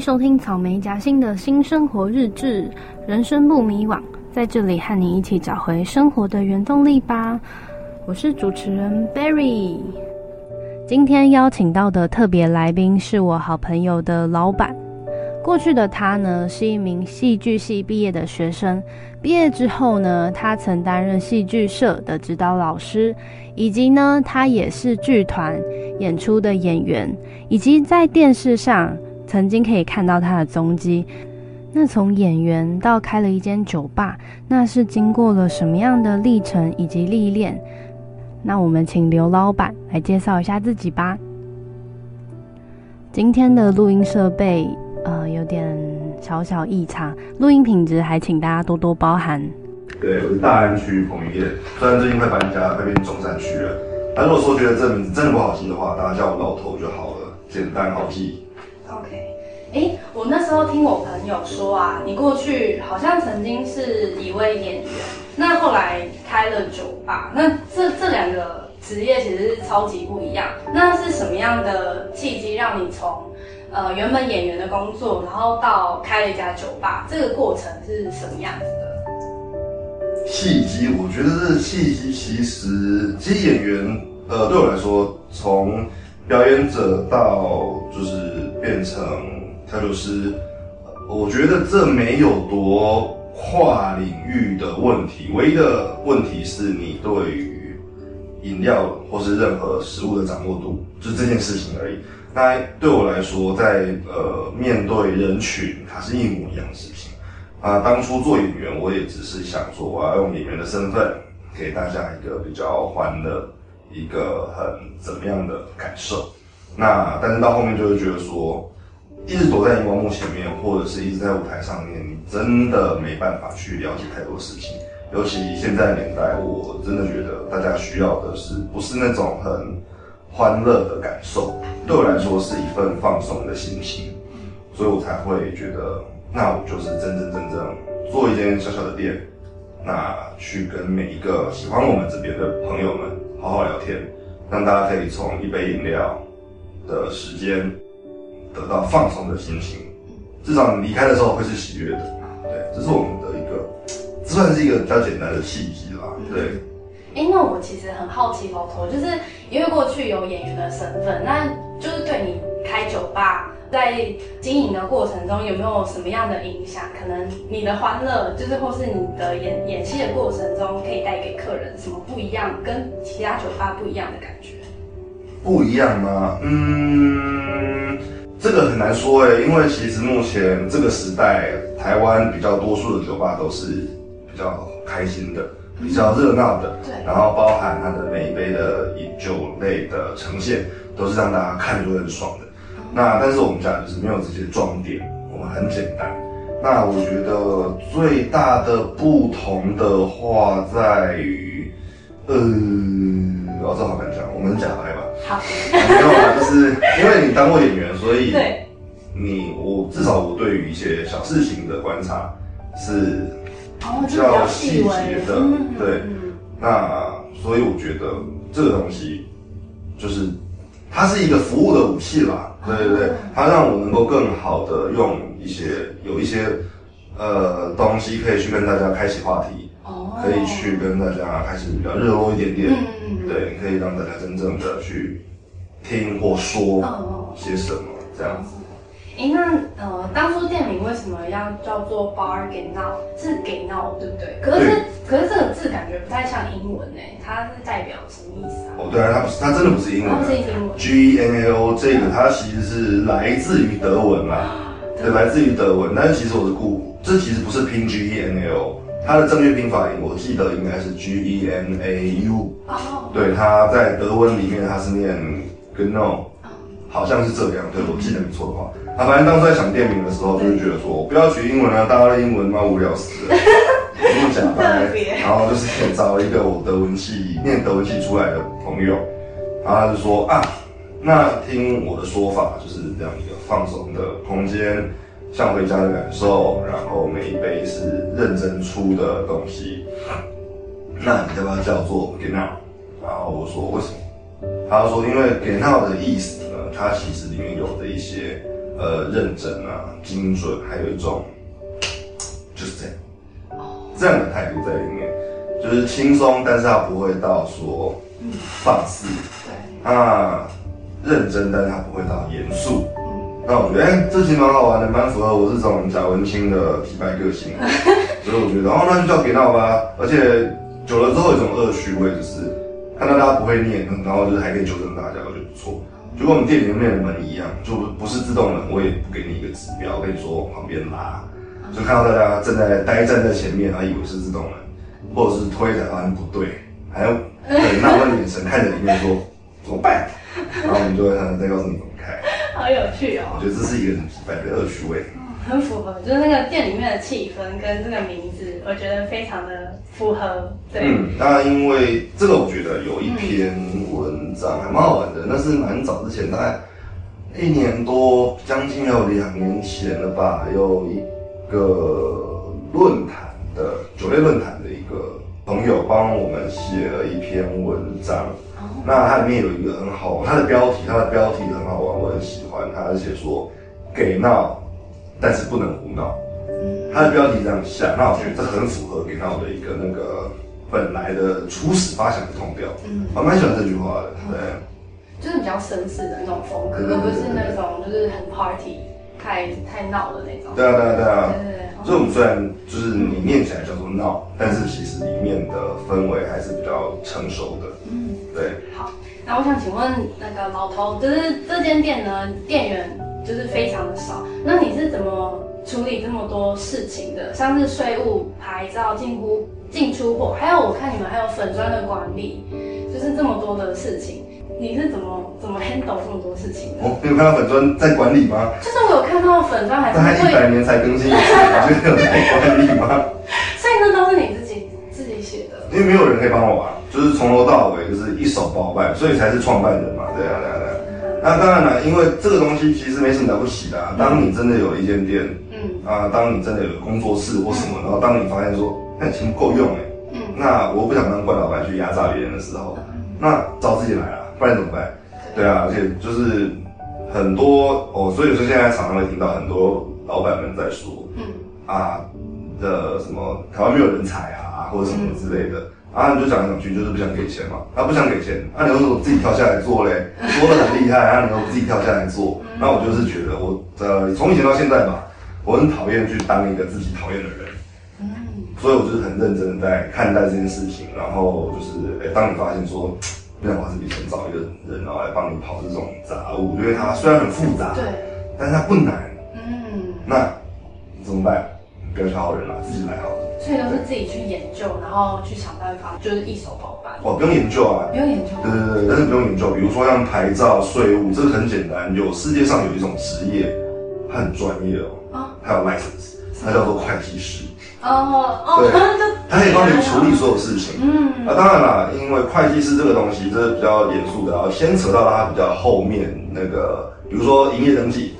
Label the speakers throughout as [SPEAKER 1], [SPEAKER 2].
[SPEAKER 1] 收听草莓夹心的新生活日志，人生不迷惘，在这里和你一起找回生活的原动力吧。我是主持人 Berry，今天邀请到的特别来宾是我好朋友的老板。过去的他呢，是一名戏剧系毕业的学生，毕业之后呢，他曾担任戏剧社的指导老师，以及呢，他也是剧团演出的演员，以及在电视上。曾经可以看到他的踪迹。那从演员到开了一间酒吧，那是经过了什么样的历程以及历练？那我们请刘老板来介绍一下自己吧。今天的录音设备呃有点小小异常，录音品质还请大家多多包涵。
[SPEAKER 2] 对，我是大安区彭于晏，虽然最近快搬家，快变中山区了。但如果说觉得这名字真的不好记的话，大家叫我老头就好了，简单好记。
[SPEAKER 1] OK，哎，我那时候听我朋友说啊，你过去好像曾经是一位演员，那后来开了酒吧，那这这两个职业其实是超级不一样。那是什么样的契机让你从呃原本演员的工作，然后到开了一家酒吧，这个过程是什么样子的？
[SPEAKER 2] 契机，我觉得这契机其实，其实演员呃对我来说，从表演者到就是。变成调酒师，我觉得这没有多跨领域的问题，唯一的问题是你对于饮料或是任何食物的掌握度，就这件事情而已。那对我来说，在呃面对人群，它是一模一样的事情。啊，当初做演员，我也只是想说，我要用演员的身份给大家一个比较欢乐、一个很怎么样的感受。那但是到后面就会觉得说，一直躲在荧光幕前面，或者是一直在舞台上面，你真的没办法去了解太多事情。尤其现在年代，我真的觉得大家需要的是不是那种很欢乐的感受？对我来说是一份放松的心情，所以我才会觉得，那我就是真真正正做一间小小的店，那去跟每一个喜欢我们这边的朋友们好好聊天，让大家可以从一杯饮料的时间得到放松的心情，至少你离开的时候会是喜悦的。对，这是我们的一个，这算是一个比较简单的契机啦。对。
[SPEAKER 1] 哎、那我其实很好奇，老头，就是因为过去有演员的身份，那就是对你开酒吧在经营的过程中有没有什么样的影响？可能你的欢乐，就是或是你的演演戏的过程中，可以带给客人什么不一样，跟其他酒吧不一样的感觉？
[SPEAKER 2] 不一样吗？嗯，这个很难说诶，因为其实目前这个时代，台湾比较多数的酒吧都是比较开心的，比较热闹的，对，然后包含它的每一杯的饮酒类的呈现，都是让大家看着很爽的。那但是我们家就是没有这些装点，我们很简单。那我觉得最大的不同的话在于，呃，哦，这好难讲，我们是假掰吧。
[SPEAKER 1] 好，
[SPEAKER 2] 没有啊，就是因为你当过演员，所以你我至少我对于一些小事情的观察是比较细节的，对，那所以我觉得这个东西就是它是一个服务的武器啦，对对对，它让我能够更好的用一些有一些呃东西可以去跟大家开启话题，可以去跟大家开始比较热络一点点。对，可以让大家真正的去听或说些什么这样子。
[SPEAKER 1] 哎、欸，那呃，当初店名为什么要叫做 Bar Get Now？？是给闹，对不对？可是对可是这个字感觉不太像英文哎，它是代表什么意思啊？
[SPEAKER 2] 哦，对啊，它不是，它真的不是英文，
[SPEAKER 1] 它是英文。
[SPEAKER 2] G E N A O 这个它其实是来自于德文嘛，对，来自于德文。但是其实我是故，这其实不是拼 G E N A O。它的正确拼法音，我记得应该是 G E N A U。哦。对，它在德文里面它是念 Genau，好像是这样。对，我记得没错的话。啊，反正当时在想店名的时候，就是觉得说，我不要取英文啊，大家的英文妈无聊死了，这么假掰。然后就是找了一个我德文系念德文系出来的朋友，然后他就说啊，那听我的说法，就是这样一个放松的空间。像回家的感受，然后每一杯是认真出的东西，那你要不要叫做 g e n a 然后我说为什么？他说因为 g e n a 的意思，它其实里面有的一些呃认真啊、精准，还有一种就是这样这样的态度在里面，就是轻松，但是他不会到说放肆，对啊，认真，但是他不会到严肃。那我觉得，哎、欸，这其实蛮好玩的，蛮符合我这种贾文清的体白个性，所以我觉得，哦，那就叫给闹吧。而且久了之后，有一种恶趣味，就是看到大家不会念，然后就是还可以纠正大家。就跟我们店里面的门一样，就不是自动门，我也不给你一个指标，我跟你说往旁边拉，就看到大家正在呆站在前面，还以为是自动门，或者是推着发现不对，还要 很纳闷眼神看着里面说怎么办，然后我们就会看再告诉你怎么开。
[SPEAKER 1] 好有趣哦！
[SPEAKER 2] 我觉得这是一个很奇怪的恶趣味，
[SPEAKER 1] 嗯，很符合，就是那个店里面的气氛跟这个名字，我觉得非常的符合。对，
[SPEAKER 2] 嗯，那因为这个，我觉得有一篇文章还蛮好玩的，那是蛮早之前，大概一年多，将近有两年前了吧，有一个论坛的酒类论坛的一个朋友帮我们写了一篇文章。那它里面有一个很好，它的标题，它的标题很好玩，我很喜欢。它是写说给闹，但是不能胡闹。它的标题这样下，那我觉得这很符合给闹的一个那个本来的初始发想的痛调。嗯，我蛮喜欢这句话的，对。
[SPEAKER 1] 就是比较绅士的那种风格，而不是那种就是很 party、太太闹的那种。
[SPEAKER 2] 对啊，对啊，对啊。对对对。所以我们虽然就是你念起来叫做闹，但是其实里面的氛围还是比较成熟的。嗯，对。好，
[SPEAKER 1] 那我想请问那个老头，就是这间店呢，店员就是非常的少，那你是怎么处理这么多事情的？像是税务、牌照、进出进出货，还有我看你们还有粉砖的管理，就是这么多的事情。你是怎么怎么 handle 这么多事情的？
[SPEAKER 2] 我、哦、你有看到粉砖在管理吗？
[SPEAKER 1] 就是我有看到粉砖还是
[SPEAKER 2] 大概一百年才更新一次，你觉得有在管理吗？
[SPEAKER 1] 所以那都是你自己自己写的？
[SPEAKER 2] 因为没有人可以帮我啊，就是从头到尾就是一手包办，所以才是创办人嘛，对啊对啊对啊。那、啊、当然了，因为这个东西其实没什么了不起的、啊。当你真的有一间店，嗯啊，当你真的有工作室或什么，然后当你发现说那钱不够用哎，嗯，那我不想当怪老板去压榨别人的时候，那找自己来啊。不然怎么办？对啊，而且就是很多哦，所以说现在常常会听到很多老板们在说，嗯啊的什么台湾没有人才啊，或者什么之类的，嗯、啊，你就讲来讲去就是不想给钱嘛，他、啊、不想给钱，那、啊、你为什么自己跳下来做嘞？说的很厉害啊，你又自己跳下来做，那、嗯、我就是觉得我呃从以前到现在吧，我很讨厌去当一个自己讨厌的人，嗯，所以我就是很认真的在看待这件事情，然后就是哎、欸，当你发现说。不想花这笔钱找一个人，然后来帮你跑这种杂物，因为它虽然很复杂，对，但是它不难。嗯，那怎么办？不要挑好人了，自己来好了。
[SPEAKER 1] 所以都是自己去研究，然后去想办法，就是一手包办。
[SPEAKER 2] 哦，不用研究啊，
[SPEAKER 1] 不用研究。
[SPEAKER 2] 对对对，但是不用研究。比如说像牌照、税务，这个很简单。有世界上有一种职业，它很专业哦，啊，它有 license，它叫做会计师。哦哦，对，他可以帮你处理所有事情。嗯，啊，当然啦，因为会计师这个东西，这是比较严肃的，然后牵扯到它比较后面那个，比如说营业登记。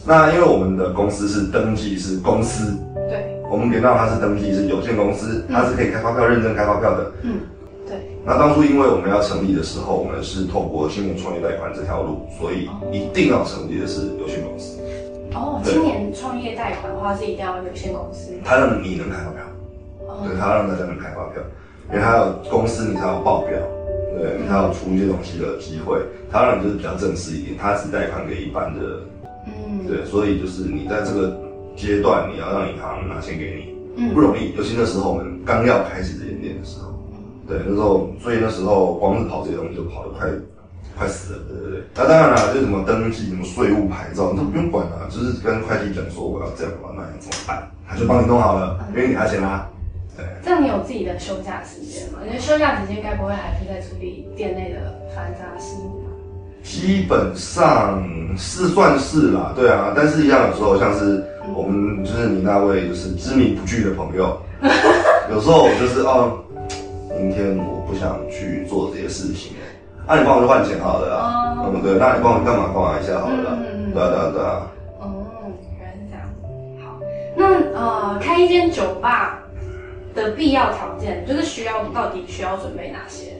[SPEAKER 2] 嗯，那因为我们的公司是登记是公司，对，我们给到他是登记是有限公司，他是可以开发票、认证开发票的。嗯，对。那当初因为我们要成立的时候，我们是透过青年创业贷款这条路，所以一定要成立的是有限公司。
[SPEAKER 1] 哦，青年创业贷款的话是一定要有限公司，
[SPEAKER 2] 他让你能开发票，哦、对，他让大家能开发票，因为他有公司，你才有报表，对，你才有出一些东西的机会，他让你就是比较正式一点，他只贷款给一般的，嗯，对，所以就是你在这个阶段，你要让银行拿钱给你，嗯，不容易，尤其那时候我们刚要开始这间店的时候，对，那时候，所以那时候光是跑这些东西就跑得快。快死了，对对对。那当然了，就什么登记、什么税务牌照，你都不用管了，就是跟会计讲说我要这样我要，那样怎么办？他就帮你弄好了，因为你给他钱啦。对。
[SPEAKER 1] 这样你有自己的休假时间吗？你的休假时间该不会还是在处理店内的繁杂事？
[SPEAKER 2] 基本上是算是啦，对啊。但是一样有时候，像是我们就是你那位就是知名不具的朋友，有时候就是哦，明天我不想去做这些事情。那、啊、你帮我去换钱好了啊，嗯、哦、对，那你帮我干嘛干嘛一下好了，嗯、对啊对啊对啊。
[SPEAKER 1] 哦，原来是这样。好，那呃，开一间酒吧的必要条件就是需要到底需要准备哪些？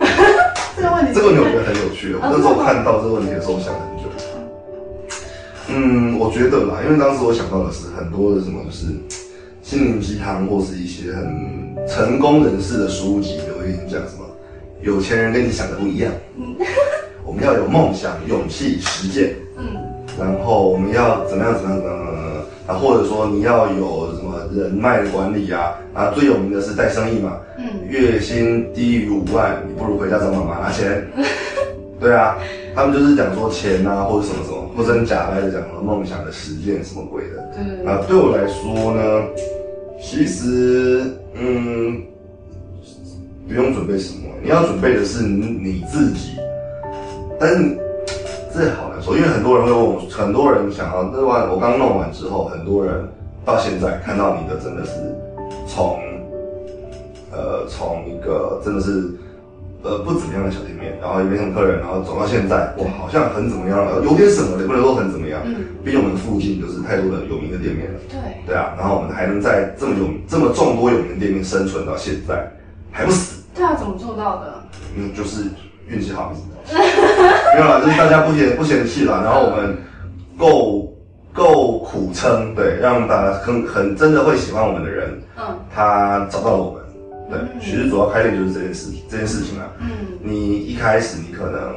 [SPEAKER 2] 这个问题，这个问题我觉得很有趣。我那时候看到这个问题的时候我想很久。嗯，我觉得啦，因为当时我想到的是很多的什么，就是心灵鸡汤或是一些很成功人士的书籍，都会讲什么有钱人跟你想的不一样。嗯，我们要有梦想、勇气、实践。嗯，然后我们要怎么样？怎么样？怎么样？啊，或者说你要有人脉的管理啊？啊，最有名的是带生意嘛。嗯，月薪低于五万，你不如回家找妈妈拿钱。对啊，他们就是讲说钱啊，或者什么什么，不真假来的讲什么梦想的实践什么鬼的。对。啊，对我来说呢，其实嗯，不用准备什么，你要准备的是你，你自己。但是这好难说，因为很多人会问我，很多人想要那完我刚弄完之后，很多人到现在看到你的真的是从呃从一个真的是。呃，不怎么样的小店面，然后也没什么客人，然后走到现在，哇，好像很怎么样了，有点什么的，不能说很怎么样。嗯，毕竟我们附近就是太多的有名的店面了。对，对啊，然后我们还能在这么有这么众多有名的店面生存到现在，还不死。
[SPEAKER 1] 对啊，怎么做到的？
[SPEAKER 2] 嗯，就是运气好，没有啦，就是大家不嫌不嫌弃啦，然后我们够够苦撑，对，让大家很很真的会喜欢我们的人，嗯，他找到了我们。对，其实主要开店就是这件事情，这件事情啊，嗯，你一开始你可能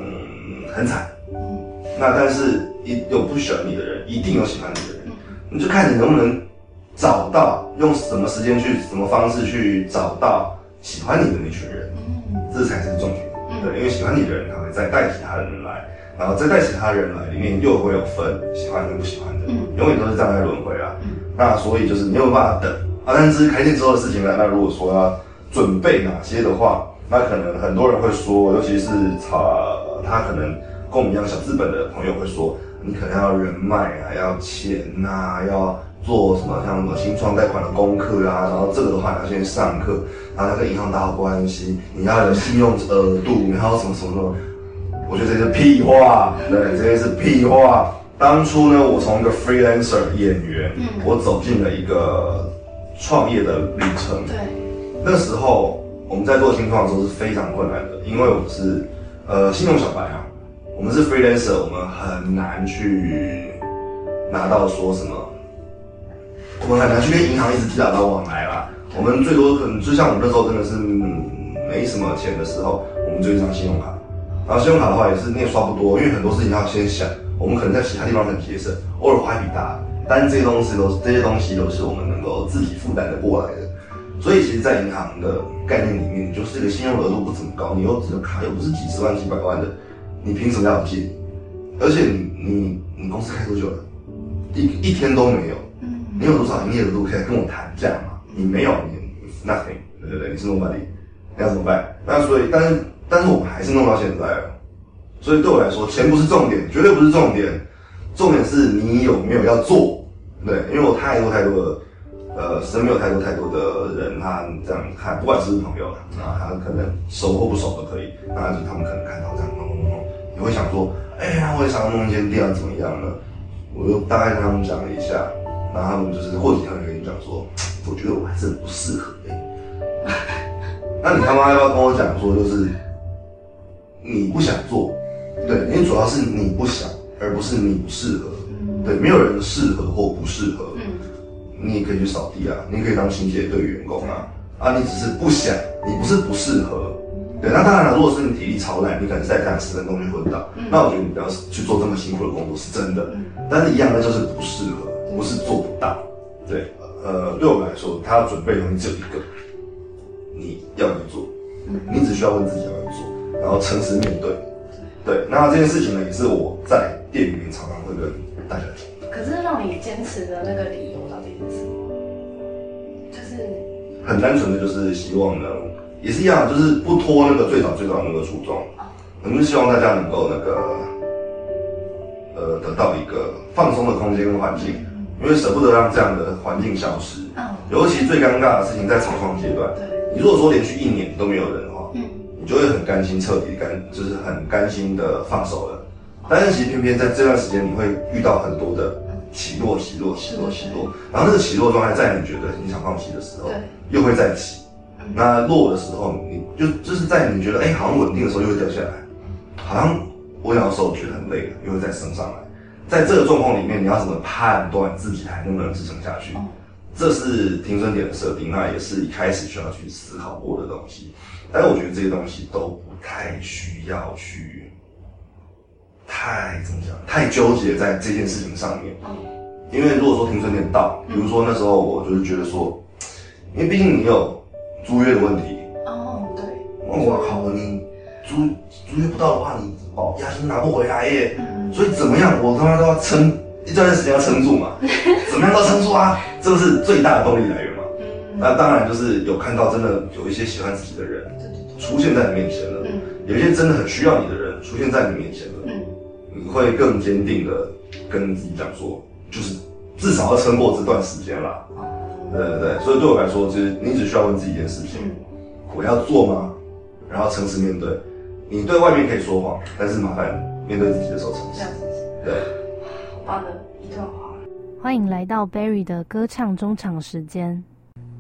[SPEAKER 2] 很惨，嗯，那但是一有不喜欢你的人，一定有喜欢你的人，你就看你能不能找到，用什么时间去，什么方式去找到喜欢你的那群人，嗯，这才是重点，对，因为喜欢你的人，他会再带其他的人来，然后再带其他人来，里面又会有分喜欢跟不喜欢的，嗯，永远都是这样在轮回啊，嗯，那所以就是没有办法等啊，但是开店之后的事情呢，那如果说要。准备哪些的话，那可能很多人会说，尤其是他他可能跟我们一样小资本的朋友会说，你可能要人脉啊，要钱呐，要做什么像什么新创贷款的功课啊，然后这个的话你要先上课，然后要跟银行打好关系，你要有信用额度，然后什么什么什么，我觉得这是屁话，对，这些是屁话。当初呢，我从一个 freelancer 演员，嗯，我走进了一个创业的旅程，对。那时候我们在做新创的时候是非常困难的，因为我们是呃信用小白啊，我们是 freelancer，我们很难去拿到说什么，我们很难去跟银行一直打到往来啦。我们最多可能就像我们那时候真的是没什么钱的时候，我们就一张信用卡，然后信用卡的话也是你也刷不多，因为很多事情要先想，我们可能在其他地方很节省，偶尔花一笔大，但是这些东西都是这些东西都是我们能够自己负担的过来的。所以其实，在银行的概念里面，你就是这个信用额度不怎么高，你又这个卡又不是几十万、几百万的，你凭什么要借？而且你你你公司开多久了？一一天都没有。你有多少营业额度可以跟我谈价吗？你没有，你 nothing，对不对？你是 nobody，你要怎么办？那所以，但是但是我们还是弄到现在了。所以对我来说，钱不是重点，绝对不是重点，重点是你有没有要做。对，因为我太多太多的。呃，身边有太多太多的人，他这样看，不管是不是朋友，啊，他可能熟或不熟都可以，那就他们可能看到这样弄弄弄，你会想说，哎呀，我也想要弄一间店，怎么样呢？我就大概跟他们讲了一下，然后他们就是或许他们跟你讲说，我觉得我还是不适合哎、欸。那你他妈要不要跟我讲说，就是你不想做，对，因为主要是你不想，而不是你不适合，对，没有人适合或不适合。你也可以去扫地啊，你可以当清洁队员工啊，啊，你只是不想，你不是不适合，对，那当然了，如果是你体力超烂，你可能在这样十分钟就昏倒，嗯、那我觉得你不要去做这么辛苦的工作是真的，嗯、但是一样的就是不适合，不是做不到，对，呃，对我们来说，他要准备的东西只有一个，你要不要做，你只需要问自己然后诚实面对，对，那这件事情呢，也是我在店里面常常会跟大家讲。
[SPEAKER 1] 可是让你坚持的那个理由到底是什么？就是。
[SPEAKER 2] 很单纯的就是希望呢，也是一样，就是不拖那个最早最早的那个初衷，我们是希望大家能够那个，呃，得到一个放松的空间跟环境，因为舍不得让这样的环境消失。尤其最尴尬的事情在草创阶段，你如果说连续一年都没有人你就会很甘心彻底甘，就是很甘心的放手了。但是其实偏偏在这段时间，你会遇到很多的。起落，起落，起落，起落，然后那个起落状态，在你觉得你想放弃的时候，又会再起。那落的时候，你就就是在你觉得哎、欸，好像稳定的时候，又会掉下来。好像我有时候觉得很累了，又会再升上来。在这个状况里面，你要怎么判断自己还能不能支撑下去？嗯、这是停损点的设定，那也是一开始需要去思考过的东西。但是我觉得这些东西都不太需要去太怎么讲，太纠结在这件事情上面。嗯、因为如果说停损点到，比如说那时候我就是觉得说，因为毕竟你有租约的问题。
[SPEAKER 3] 哦，对。
[SPEAKER 2] 我靠，你租租约不到的话，你哦押金拿不回来耶。嗯。所以怎么样，我他妈都要撑一段时间要撑住嘛。怎么样都撑住啊，这个是最大的动力来源嘛。嗯。那当然就是有看到真的有一些喜欢自己的人。出现在你面前了，嗯，有一些真的很需要你的人出现在你面前了，嗯，你会更坚定的跟自己讲说，就是至少要撑过这段时间啦，嗯，对对对，所以对我来说，其实你只需要问自己一件事情，嗯，我要做吗？然后诚实面对，你对外面可以说谎，但是麻烦面对自己的时候诚实，对，
[SPEAKER 3] 好棒的。
[SPEAKER 1] 欢迎来到 Berry 的歌唱中场时间。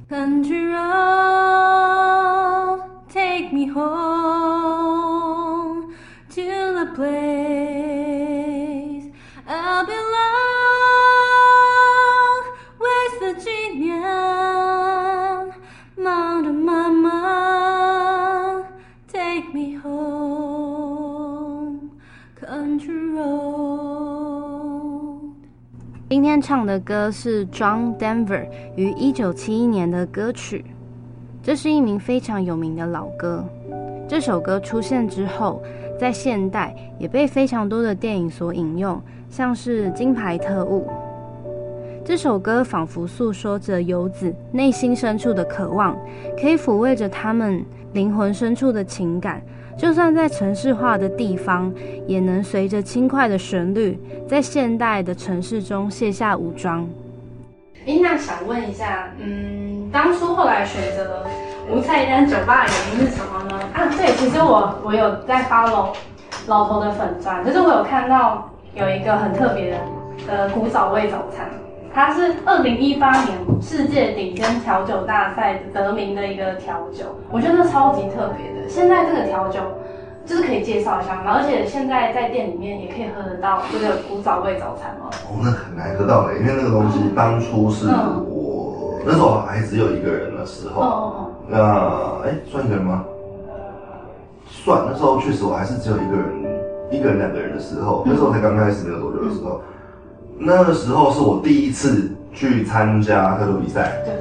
[SPEAKER 3] Country road, take me home to the place I belong,
[SPEAKER 1] 今天唱的歌是 John Denver 于一九七一年的歌曲。这是一名非常有名的老歌。这首歌出现之后，在现代也被非常多的电影所引用，像是《金牌特务》。这首歌仿佛诉说着游子内心深处的渴望，可以抚慰着他们灵魂深处的情感。就算在城市化的地方，也能随着轻快的旋律，在现代的城市中卸下武装。
[SPEAKER 3] 诶，那想问一下，嗯，当初后来选择无菜单酒吧的原因是什么呢？啊，对，其实我我有在 follow 老头的粉专，可是我有看到有一个很特别的呃古早味早餐，它是二零一八年世界顶尖调酒大赛得名的一个调酒，我觉得超级特别的。现在这个调酒。就是可以介绍一下吗？而且现在在店里面也可以喝得到这个古早味早餐吗？
[SPEAKER 2] 哦，那很难喝到的，因为那个东西当初是我、嗯、那时候还只有一个人的时候。那哎、欸，算一个人吗？算，那时候确实我还是只有一个人，一个人两个人的时候，嗯、那时候才刚开始没有多久的时候。嗯、那个时候是我第一次去参加特殊比赛。对。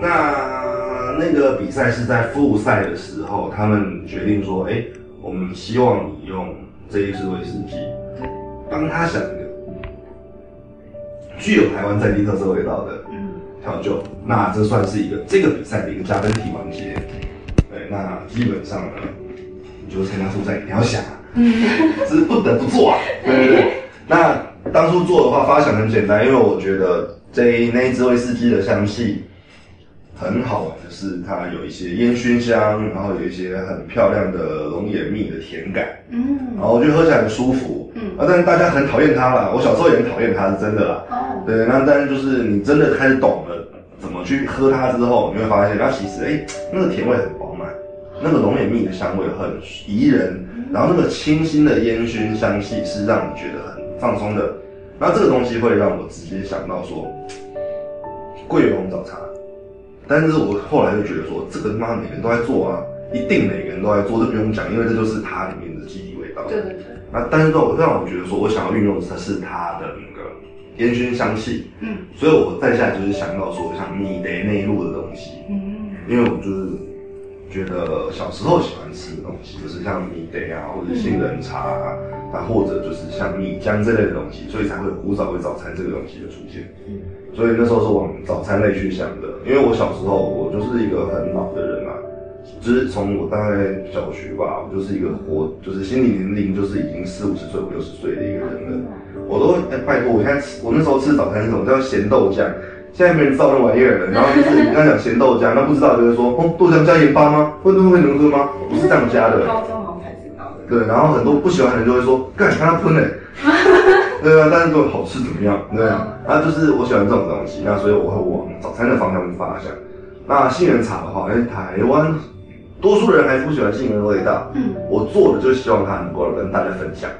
[SPEAKER 2] 那那个比赛是在复赛的时候，他们决定说，哎、欸。我们希望你用这一支威士忌，帮他想一个具有台湾在地特色味道的调酒，那这算是一个这个比赛的一个加分题环节。对，那基本上呢，你就参加复赛，你要想，这是不得不做啊。对对对。那当初做的话，发想很简单，因为我觉得这那一支威士忌的香气。很好玩的是，它有一些烟熏香，然后有一些很漂亮的龙眼蜜的甜感，嗯，然后我觉得喝起来很舒服，嗯，啊，但是大家很讨厌它啦，我小时候也很讨厌它，是真的啦，哦，对，那但是就是你真的开始懂了怎么去喝它之后，你会发现它其实，哎、欸，那个甜味很饱满，那个龙眼蜜的香味很宜人，然后那个清新的烟熏香气是让你觉得很放松的，那这个东西会让我直接想到说，桂圆红枣茶。但是我后来就觉得说，这个妈每个人都在做啊，一定每个人都在做，这不用讲，因为这就是它里面的基底味道。对对对。那但是让我让我觉得说，我想要运用的是它的那个烟熏香气。嗯。所以我再下来就是想到说，像米雷内陆的东西。嗯。因为我就是觉得小时候喜欢吃的东西，就是像米雷啊，或者杏仁茶啊，啊，或者就是像米浆这类的东西，所以才会有古早味早餐这个东西的出现。嗯。所以那时候是往早餐类去想的，因为我小时候我就是一个很老的人嘛，就是从我大概小学吧，我就是一个活，就是心理年龄就是已经四五十岁、五六十岁的一个人了。我都哎、欸、拜托，我现在吃我那时候吃早餐是什么叫咸豆浆？现在没人知道那玩意儿了。然后就是你刚讲咸豆浆，那不知道就是说哦，豆浆加盐巴吗？会不会能喝吗？不是这样加的。高中好像才知道的。对，然后很多不喜欢的人就会说，干，看他喷嘞。对啊，但是都好吃怎么样？对啊，然后就是我喜欢这种东西，那所以我会往早餐的方向去发想。那杏仁茶的话，因为台湾多数人还是不喜欢杏仁的味道。嗯，我做的就是希望它能够跟大家分享，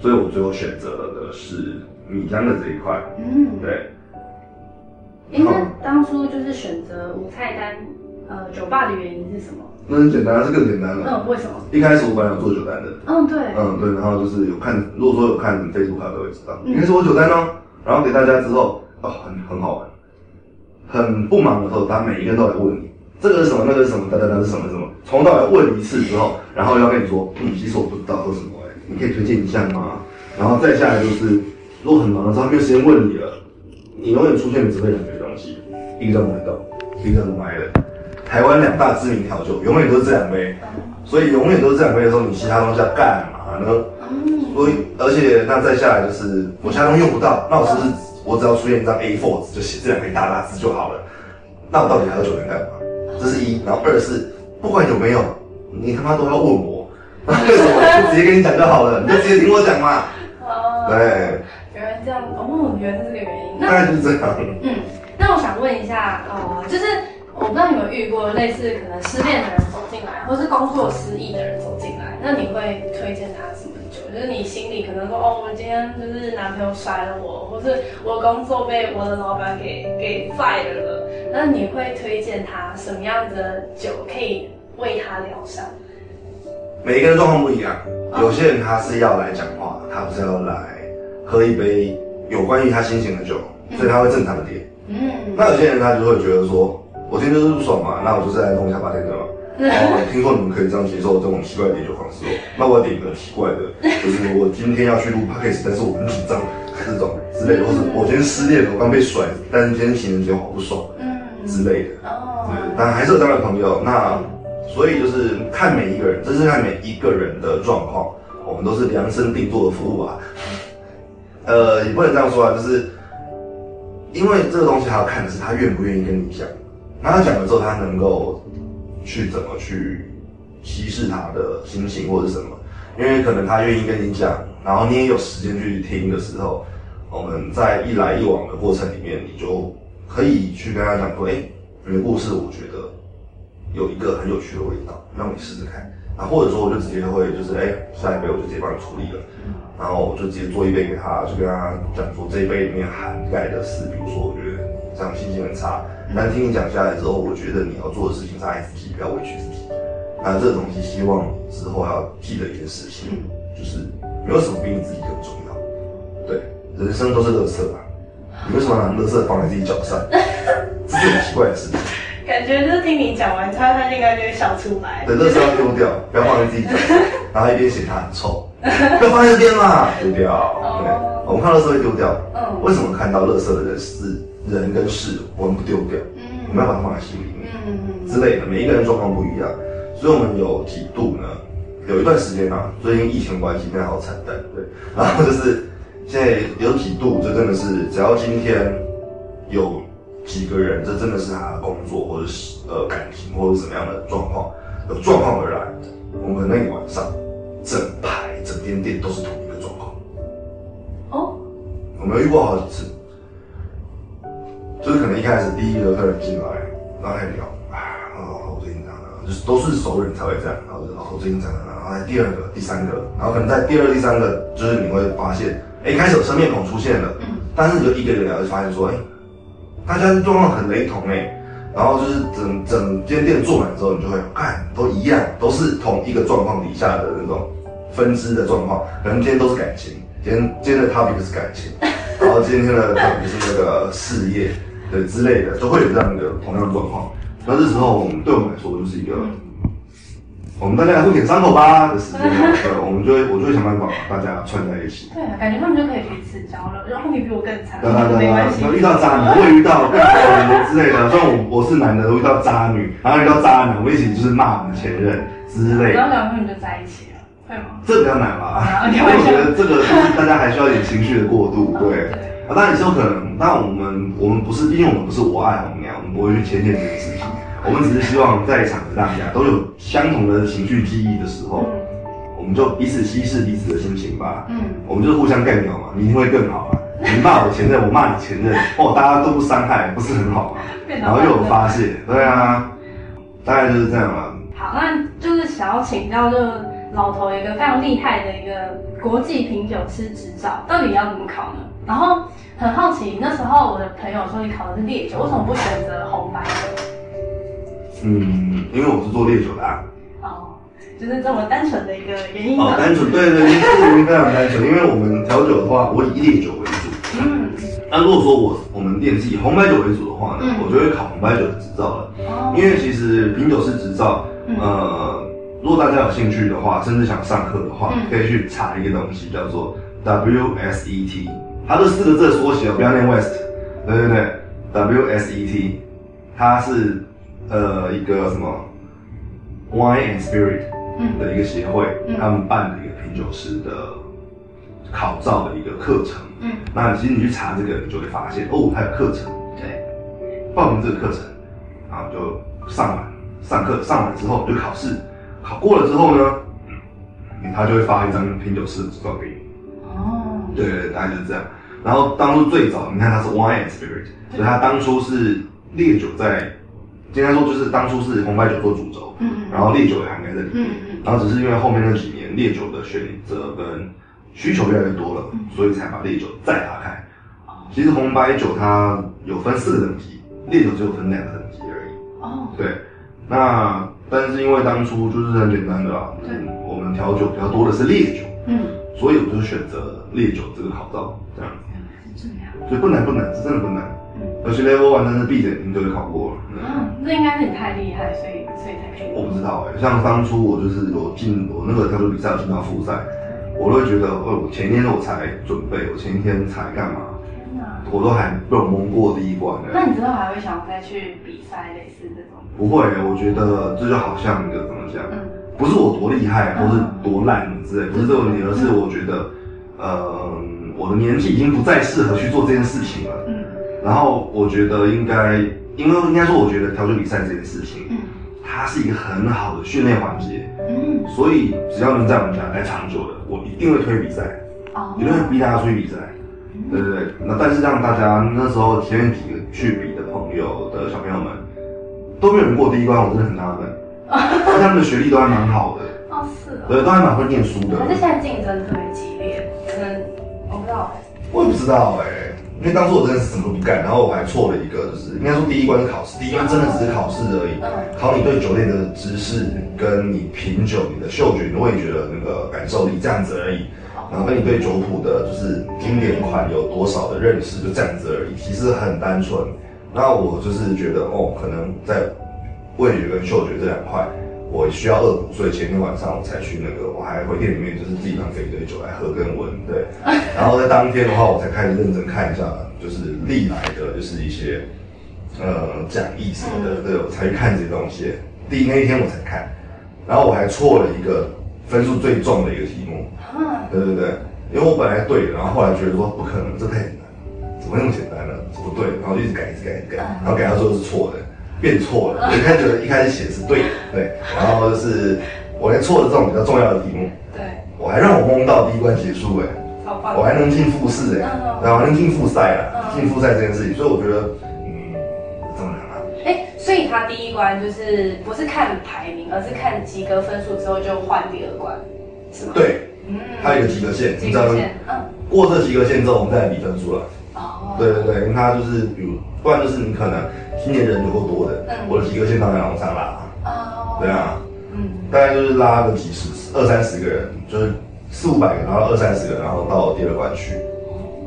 [SPEAKER 2] 所以我最后选择的是米浆的这一块。
[SPEAKER 3] 嗯，
[SPEAKER 2] 对。
[SPEAKER 3] 哎，那当初就是选择无菜单呃酒吧的原因是什么？
[SPEAKER 2] 那很简单，是更简单了。
[SPEAKER 3] 嗯，为什么？
[SPEAKER 2] 一开始我本来有做酒单的。
[SPEAKER 3] 嗯，对。
[SPEAKER 2] 嗯，对，然后就是有看，如果说有看 Facebook 卡都会知道，应该是我酒单哦。然后给大家之后，哦，很很好玩，很不忙的时候，他每一个人都来问你，这个是什么，那个是什么，哒哒哒是什么什么，从头到尾问一次之后，然后要跟你说，嗯，其实我不知道喝什么哎，你可以推荐一下吗？然后再下来就是，如果很忙的时候，他没有时间问你了，你永远出现的只会两个东西，一个叫莫雷豆，一个叫鲁麦的。台湾两大知名调酒，永远都是这两杯，所以永远都是这两杯的时候，你其他东西要干嘛呢？所以，而且那再下来就是我其他东西用不到，那我是不是我只要出现一张 A4 纸就写这两杯大大字就好了？那我到底还要酒单干嘛？这是一，然后二是不管有没有，你他妈都要问我，为什么不直接跟你讲就好了？你就直接听我讲嘛。哦，对，
[SPEAKER 3] 原来这样，哦，原来是这个原因。
[SPEAKER 2] 大概就是这样。
[SPEAKER 3] 嗯，那我想问一下，呃，就是。我不知道你有没有遇过类似可能失恋的人走进来，或是工作失意的人走进来，那你会推荐他什么酒？就是你心里可能说，哦，我今天就是男朋友甩了我，或是我工作被我的老板给给 fire 了，那你会推荐他什么样的酒可以为他疗伤？
[SPEAKER 2] 每一个人状况不一样，有些人他是要来讲话，他不是要来喝一杯有关于他心情的酒，所以他会正常的点。嗯，那有些人他就会觉得说。我今天就是不爽嘛，那我就是来弄一下八天的嘛。哦，听说你们可以这样接受这种奇怪的点酒方式哦，那我要点一个奇怪的，就是我今天要去录 podcast，但是我很紧张，这种之类的，或是我今天失恋了，我刚被甩，但是今天情人节好不爽，嗯之类的。哦，对，但还是有这样的朋友。那所以就是看每一个人，这是看每一个人的状况，我们都是量身定做的服务啊。呃，也不能这样说啊，就是因为这个东西还要看的是他愿不愿意跟你讲。那他讲了之后，他能够去怎么去稀释他的心情或者什么？因为可能他愿意跟你讲，然后你也有时间去听的时候，我们在一来一往的过程里面，你就可以去跟他讲说：“哎，你的故事我觉得有一个很有趣的味道，让你试试看。”啊，或者说我就直接会就是哎，下一杯我就直接帮你处理了，然后我就直接做一杯给他，就跟他讲说这一杯里面涵盖的是，比如说我觉得这样心情很差。但听你讲下来之后，我觉得你要做的事情是爱自己，不要委屈自己。那这个东西，希望之后要记得一件事情，就是没有什么比你自己更重要。对，人生都是乐色嘛，你为什么拿乐色放在自己脚上？这是很奇怪的事情。
[SPEAKER 3] 感觉就是听你讲完，他他应该就会笑出来。
[SPEAKER 2] 对，乐色要丢掉，不要放在自己脚上，然后一边嫌它很臭，不要放在这边嘛，丢掉。对，我们看垃圾会丢掉。嗯，为什么看到垃圾的人是？人跟事，我们不丢掉，嗯，我们要把它放在心里面，嗯嗯之类的。每一个人状况不一样，所以我们有几度呢？有一段时间啊，最近疫情关系，现在好惨淡，对。然后就是现在有几度，就真的是，只要今天有几个人，这真的是他的工作或者是呃感情或者什么样的状况，有状况而来，我们那个晚上，整排整间店都是同一个状况。哦，我们有遇过好几次。就是可能一开始第一个客人进来，然后还聊，啊，哦，我最近这样的，就是都是熟人才会这样，然后就哦，我最近这样的，然后来第二个、第三个，然后可能在第二、第三个，就是你会发现，哎，一开始有生面孔出现了，但是你就一个一个聊，就发现说，哎，大家的状况很雷同哎，然后就是整整间店坐满之后，你就会看都一样，都是同一个状况底下的那种分支的状况，可能今天都是感情，今天今天的 topic 是感情，然后今天的 topic 是那个事业。对之类的，都会有这样的同样的状况。那这时候，我们对我们来说就是一个，我们大家来互舔伤口吧的时间。对，我们就会，我就会想办法把大家串在一起。
[SPEAKER 3] 对啊，感觉他们就可以彼此交流，然后你比我更惨。
[SPEAKER 2] 对对对，然后遇到渣男，我会遇到更好的之类的。虽然我我是男的，我遇到渣女，然后遇到渣男，我一起就是骂我们前任之类的。
[SPEAKER 3] 然后两个人就在一起了，会吗？
[SPEAKER 2] 这比较难吧？因为我觉得这个就是大家还需要一点情绪的过渡，对。啊，当然也是有可能。但我们我们不是，毕竟我们不是我爱红娘，我们不会去牵线这个事情。我们只是希望在场的大家都有相同的情绪记忆的时候，我们就彼此稀释彼此的心情吧。嗯，我们就是互相干掉嘛，你一定会更好嘛。你骂我前任，我骂你前任，哦，大家都不伤害，不是很好吗？然后又有发泄，对啊，大概就是这样嘛。
[SPEAKER 3] 好，那就是想要请教，就老头一个非常厉害的一个国际品酒师执照，到底要怎么考呢？然后很好奇，那时候我的朋友说你考的是烈酒，为什么不选择红白酒？
[SPEAKER 2] 嗯，因为我是做烈酒的啊。
[SPEAKER 3] 哦，就是这么单纯的一个原因。
[SPEAKER 2] 哦，单纯，对对，原因非常单纯。因为我们调酒的话，我以烈酒为主。嗯。那如果说我我们店是以红白酒为主的话呢，嗯、我就会考红白酒的执照了。哦。因为其实品酒师执照，嗯、呃，如果大家有兴趣的话，甚至想上课的话，嗯、可以去查一个东西，叫做 WSET，它这四个字缩写，不要念 West，对对对，WSET，它是。呃，一个什么 Wine and Spirit 的一个协会，嗯、他们办的一个品酒师的考照的一个课程。嗯，那其实你去查这个，你就会发现哦，他有课程。对，报名这个课程，然后就上完上课，上完之后就考试，考过了之后呢，他就会发一张品酒师的执照给你。哦，对对，大概就是这样。然后当初最早，你看他是 Wine and Spirit，所以他当初是烈酒在。应该说就是当初是红白酒做主轴，嗯，然后烈酒也涵盖在里面，嗯，然后只是因为后面那几年烈酒的选择跟需求越来越多了，所以才把烈酒再打开。其实红白酒它有分四个等级，烈酒只有分两个等级而已。哦，对，那但是因为当初就是很简单的啦，嗯，我们调酒比较多的是烈酒，嗯，所以我就选择烈酒这个考照这样子。这样，所以不难不难，是真的不难。而且 level one 真是闭着眼睛就会考过了。
[SPEAKER 3] 嗯，这应该是你太厉害，所以所以才可以。
[SPEAKER 2] 我不知道哎、欸，像当初我就是有进我那个调酒比赛进到复赛，我都会觉得，哦，我前一天我才准备，我前一天才干嘛？我都还被我蒙过第一关。
[SPEAKER 3] 那你之后还会想再去比赛类似这种？
[SPEAKER 2] 不会、欸，我觉得这就好像一个怎么讲，嗯、不是我多厉害，或是多烂之类，不是这个问题，而是我觉得，呃，我的年纪已经不再适合去做这件事情了。嗯。然后我觉得应该，因为应该说，我觉得调酒比赛这件事情，嗯，它是一个很好的训练环节，嗯，所以只要能在我们家待长久的，我一定会推比赛，哦，一定会逼大家出去比赛，嗯、对对对。那但是让大家那时候前面几个去比的朋友的小朋友们都没有人过第一关，我真的很纳闷，而 且他们的学历都还蛮好的，哦是哦，对，都还蛮会念书的。
[SPEAKER 3] 可是现在竞争特别激烈，可能我不知道哎，
[SPEAKER 2] 我也不知道哎。因为当初我真的是什么都不干，然后我还错了一个，就是应该说第一关是考试，第一关真的只是考试而已，考你对酒店的知识，跟你品酒、你的嗅觉、你的味觉的那个感受力这样子而已，然后跟你对酒谱的就是经典款有多少的认识，就这样子而已，其实很单纯。那我就是觉得哦，可能在味觉跟嗅觉这两块。我需要恶补，所以前天晚上我才去那个，我还回店里面就是自己拿一堆酒来喝跟闻，对。然后在当天的话，我才开始认真看一下，就是历来的就是一些呃讲义什么的，对，我才去看这些东西。第一那一天我才看，然后我还错了一个分数最重的一个题目，对对对，因为我本来对的，然后后来觉得说不可能，这太简单了，怎么那么简单呢？不对，然后就一直改，一直改，一直改，然后改到最后是错的。变错了，我一开始一开始写的是对的，对，然后就是我连错的这种比较重要的题目，对，我还让我蒙到第一关结束哎，我还能进复试哎，然后还能进复赛了，进复赛这件事情，所以我觉得嗯，这么难啊？
[SPEAKER 3] 哎，所以他第一关就是不是看排名，而是看及格分数之后就换第二关，是吗？
[SPEAKER 2] 对，嗯，它有一个及格线，及格线，嗯，过这及格线之后，我们再来比分数了。哦，对对对，因为它就是比如，不然就是你可能。今年人有够多的，嗯、我的及格线当然往上拉。哦，对啊，嗯，大概就是拉个几十、二三十个人，就是四五百个，然后二三十个，然后到第二关去，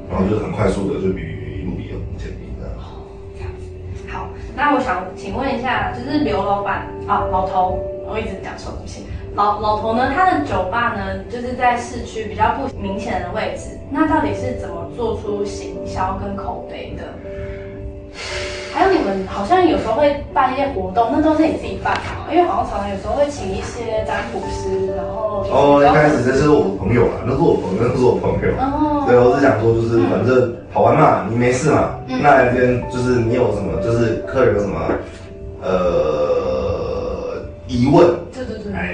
[SPEAKER 2] 然后就很快速的就比一路比往前比的。哦，这样
[SPEAKER 3] 子。好，那我想请问一下，就是刘老板啊，老头，我一直讲错，对不起。老老头呢，他的酒吧呢，就是在市区比较不明显的位置，那到底是怎么做出行销跟口碑的？还有你们好像有时候会办一些活动，那都是你自己办的吗？因为好像常常有时候会请一些占卜师，然后
[SPEAKER 2] 哦，一开始这是我朋友啦，那是我朋友，那是我朋友。哦，对，我是想说，就是反正好玩嘛，你没事嘛，那一边就是你有什么，就是客人有什么呃疑问，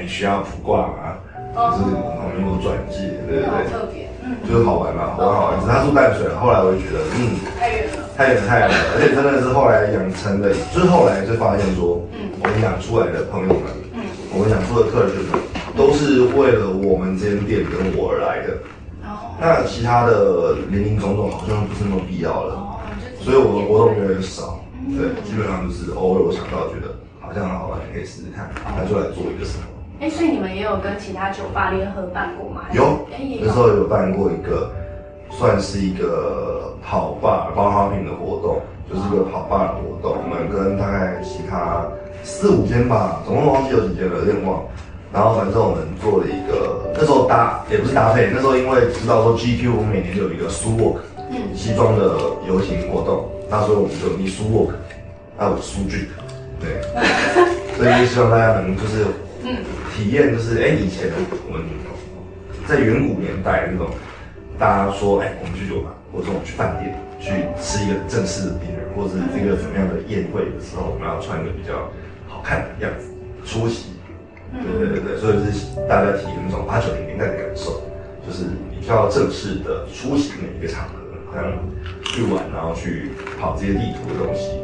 [SPEAKER 2] 对对对，哎，需要卜卦嘛，就是旁边有转介，对对对，特别，嗯，就是好玩嘛，好玩好玩。只是他住淡水，后来我就觉得，嗯，太远了。太远太远了，而且真的是后来养成的，就是后来就发现说，嗯，我们养出来的朋友们，嗯，我们养出的客人们，都是为了我们这间店跟我而来的，哦，那其他的林林总总好像不是那么必要了，
[SPEAKER 1] 哦，
[SPEAKER 2] 所以我的活动越来越少。对，基本上就是偶尔我想到觉得好像很好玩，可以试试看，那就来做一个什么。
[SPEAKER 1] 哎，所以你们也有跟其他酒吧联合办过吗？
[SPEAKER 2] 有，那时候有办过一个，算是一个跑吧包花瓶的活动，就是一个跑吧的活动。我们跟大概其他四五间吧，总共忘记有几间了，有点忘。然后反正我们做了一个，那时候搭也不是搭配，那时候因为知道说 GQ 我们每年就有一个 Suit Walk，嗯，西装的游行活动，那时候我们就你 Suit Walk，还有 Suit Drink，对，所以就希望大家能就是。体验就是哎、以前我们在远古年代那种，大家说哎、我们去酒吧，或者我们去饭店去吃一个正式的 dinner，或者是这个怎么样的宴会的时候，我们要穿一个比较好看的样子出席。对对对对，所以是大家体验那种八九零年代的感受，就是比较正式的出席每一个场合，好像去玩，然后去跑这些地图的东西。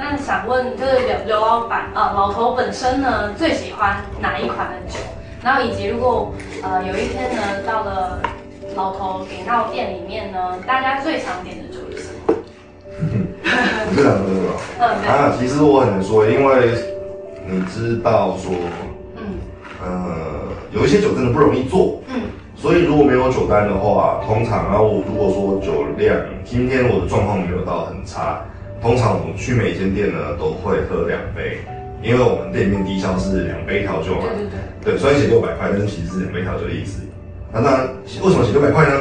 [SPEAKER 1] 那想问，就是刘刘老板，呃，老头本身呢最喜欢哪一款的酒？然后以及如果呃有一天呢到了老头给到店里面呢，大家最常点的酒是什么？
[SPEAKER 2] 最常点的吗？嗯，啊，其实我很难说，因为你知道说，嗯，呃，有一些酒真的不容易做，嗯，所以如果没有酒单的话，通常然后我如果说酒量，今天我的状况没有到很差。通常我们去每间店呢，都会喝两杯，因为我们店里面低消是两杯调酒嘛。对对对。对，虽然写六百块，但是其实是两杯调酒的意思。那当然，为什么写六百块呢？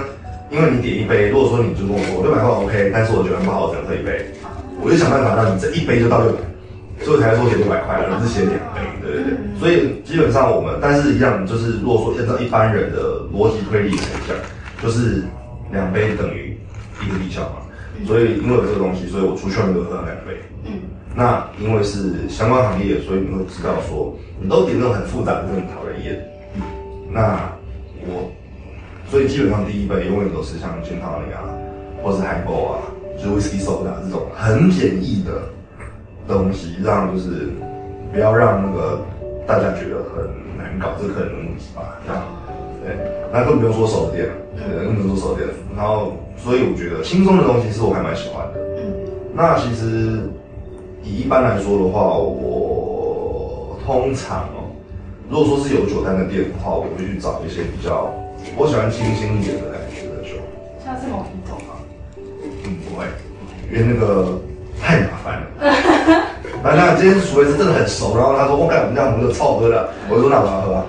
[SPEAKER 2] 因为你点一杯，如果说你就跟我说六百块 OK，但是我觉得不好，我只能喝一杯，我就想办法让你这一杯就到六百，所以我才说写六百块，而不是写两杯。对对对。所以基本上我们，但是一样就是，如果说按照一般人的逻辑推理来讲，就是两杯等于一个低消嘛。所以因为有这个东西，所以我出去外面都喝了两杯。嗯，那因为是相关行业，所以你会知道说，你都点那种很复杂的，很讨人厌。嗯，那我，所以基本上第一杯永远都是像 Gin Tonic 啊，或是 Highball 啊，就是 Whisky Soda 这种很简易的东西，让就是不要让那个大家觉得很难搞，这个客人的问题吧，这样。对，那更不用说手店了，对，更不用说手店，然后。所以我觉得轻松的东西是我还蛮喜欢的。嗯，那其实以一般来说的话，我通常哦，如果说是有酒单的店的话，我会去找一些比较我喜欢清新一点的感觉的酒。
[SPEAKER 1] 像是某一种吗？
[SPEAKER 2] 嗯，不会，因为那个太麻烦了。那那今天除非是真的很熟，然后他说我感觉我们家红酒超喝的，我就说那我要喝啊。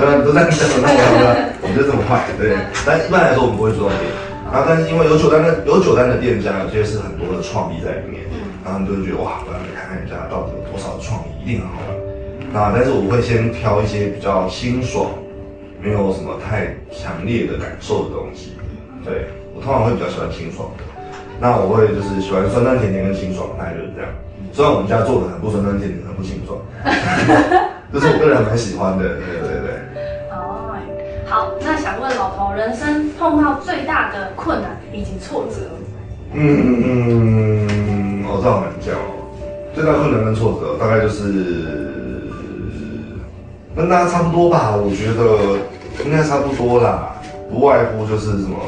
[SPEAKER 2] 对，都在你这，那我要喝。我觉得这么快，对。但一般来说，我们不会主动点。啊，但是因为有酒单的有酒单的店家，有些是很多的创意在里面，嗯，然后你就会觉得哇，我要来看看人家到底有多少的创意，一定很好玩。那，但是我会先挑一些比较清爽，没有什么太强烈的感受的东西。对，我通常会比较喜欢清爽的，那我会就是喜欢酸酸甜甜跟清爽，大概就是这样。虽然我们家做的很不酸酸甜甜，很不清爽，这是我个人还蛮喜欢的。对
[SPEAKER 1] 对对。想问老头，人生碰到最大的困难以及挫折？
[SPEAKER 2] 嗯嗯嗯，我这样难讲哦。最大困难跟挫折，大概就是跟大家差不多吧。我觉得应该差不多啦，不外乎就是什么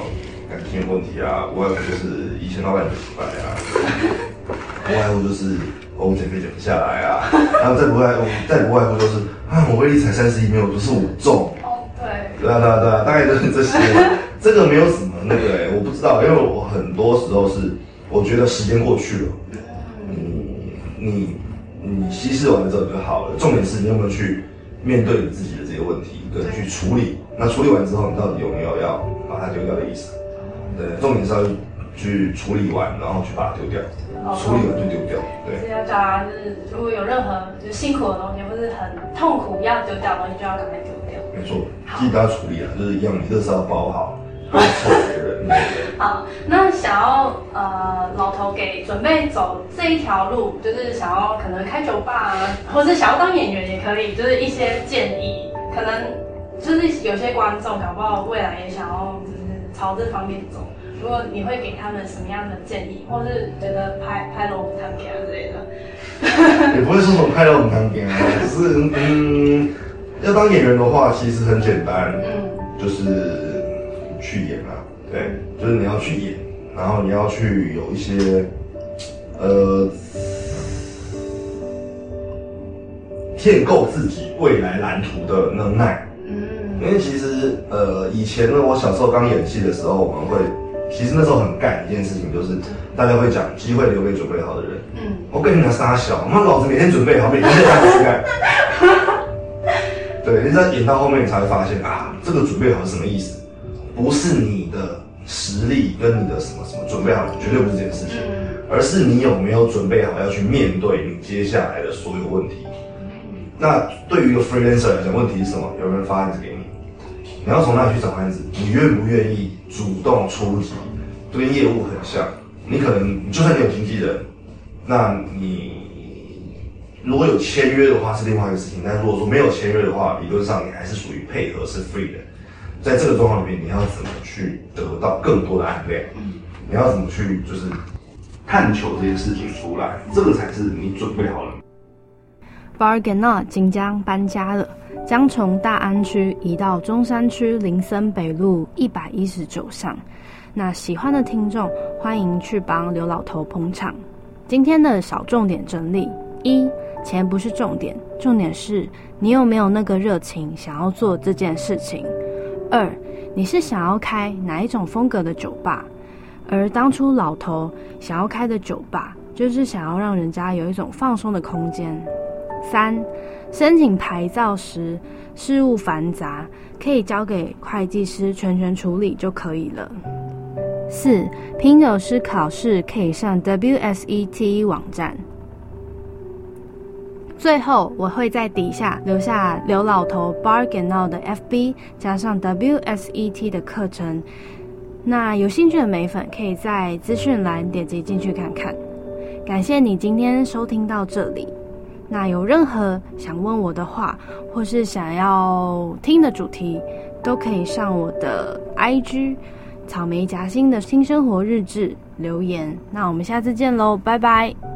[SPEAKER 2] 感情问题啊，不外乎就是以前老板的失败啊，不外乎就是我减肥减不下来啊，然后再不外乎再不外乎就是啊，我威力才三十一，没有不是我重。对啊对啊对啊，大概就是这些。这个没有什么那个哎、欸，我不知道，因为我很多时候是我觉得时间过去了，你你你稀释完了之后就好了。重点是你有没有去面对你自己的这些问题，跟去处理。那处理完之后，你到底有没有要把它丢掉的意思？对，重点是要去处理完，然后去把它丢掉。处理完就丢掉。对，是
[SPEAKER 1] 要叫他就是如果有任何就是辛苦的东西，或是很痛苦要丢掉的东西，就要赶快丢。
[SPEAKER 2] 没错，记得要处理啊，就是一样，你热是要包好，不要错别人。
[SPEAKER 1] 好，那想要呃，老头给准备走这一条路，就是想要可能开酒吧啊，或是想要当演员也可以，就是一些建议，可能就是有些观众搞不好未来也想要就是朝这方面走，如果你会给他们什么样的建议，或是觉得拍拍龙堂片之类的，
[SPEAKER 2] 也不会说什么拍龙堂片啊，只是嗯。要当演员的话，其实很简单，嗯，就是去演啊，对，就是你要去演，然后你要去有一些呃，建构自己未来蓝图的能耐。嗯，因为其实呃，以前呢，我小时候刚演戏的时候，我们会，其实那时候很干一件事情，就是大家会讲机会留给准备好的人。嗯，我跟你讲傻小，妈老子每天准备好，每天在比赛。对，你在演到后面，你才会发现啊，这个准备好是什么意思？不是你的实力跟你的什么什么准备好，绝对不是这件事情，而是你有没有准备好要去面对你接下来的所有问题。那对于一个 freelancer 来讲，问题是什么？有人发案子给你，你要从哪里去找案子？你愿不愿意主动出击？这跟业务很像，你可能就算你有经纪人，那你。如果有签约的话是另外一个事情，但如果说没有签约的话，理论上你还是属于配合是 free 的。在这个状况里面，你要怎么去得到更多的案量？你要怎么去就是探求这些事情出来？这个才是你准备好了。
[SPEAKER 1] Bargaina 即将搬家了，将从大安区移到中山区林森北路一百一十九巷。那喜欢的听众欢迎去帮刘老头捧场。今天的小重点整理一。钱不是重点，重点是你有没有那个热情想要做这件事情。二，你是想要开哪一种风格的酒吧？而当初老头想要开的酒吧，就是想要让人家有一种放松的空间。三，申请牌照时事务繁杂，可以交给会计师全权处理就可以了。四，品酒师考试可以上 WSET 网站。最后，我会在底下留下刘老头 Bargain Now 的 FB，加上 WSET 的课程。那有兴趣的美粉可以在资讯栏点击进去看看。感谢你今天收听到这里。那有任何想问我的话，或是想要听的主题，都可以上我的 IG 草莓夹心的新生活日志留言。那我们下次见喽，拜拜。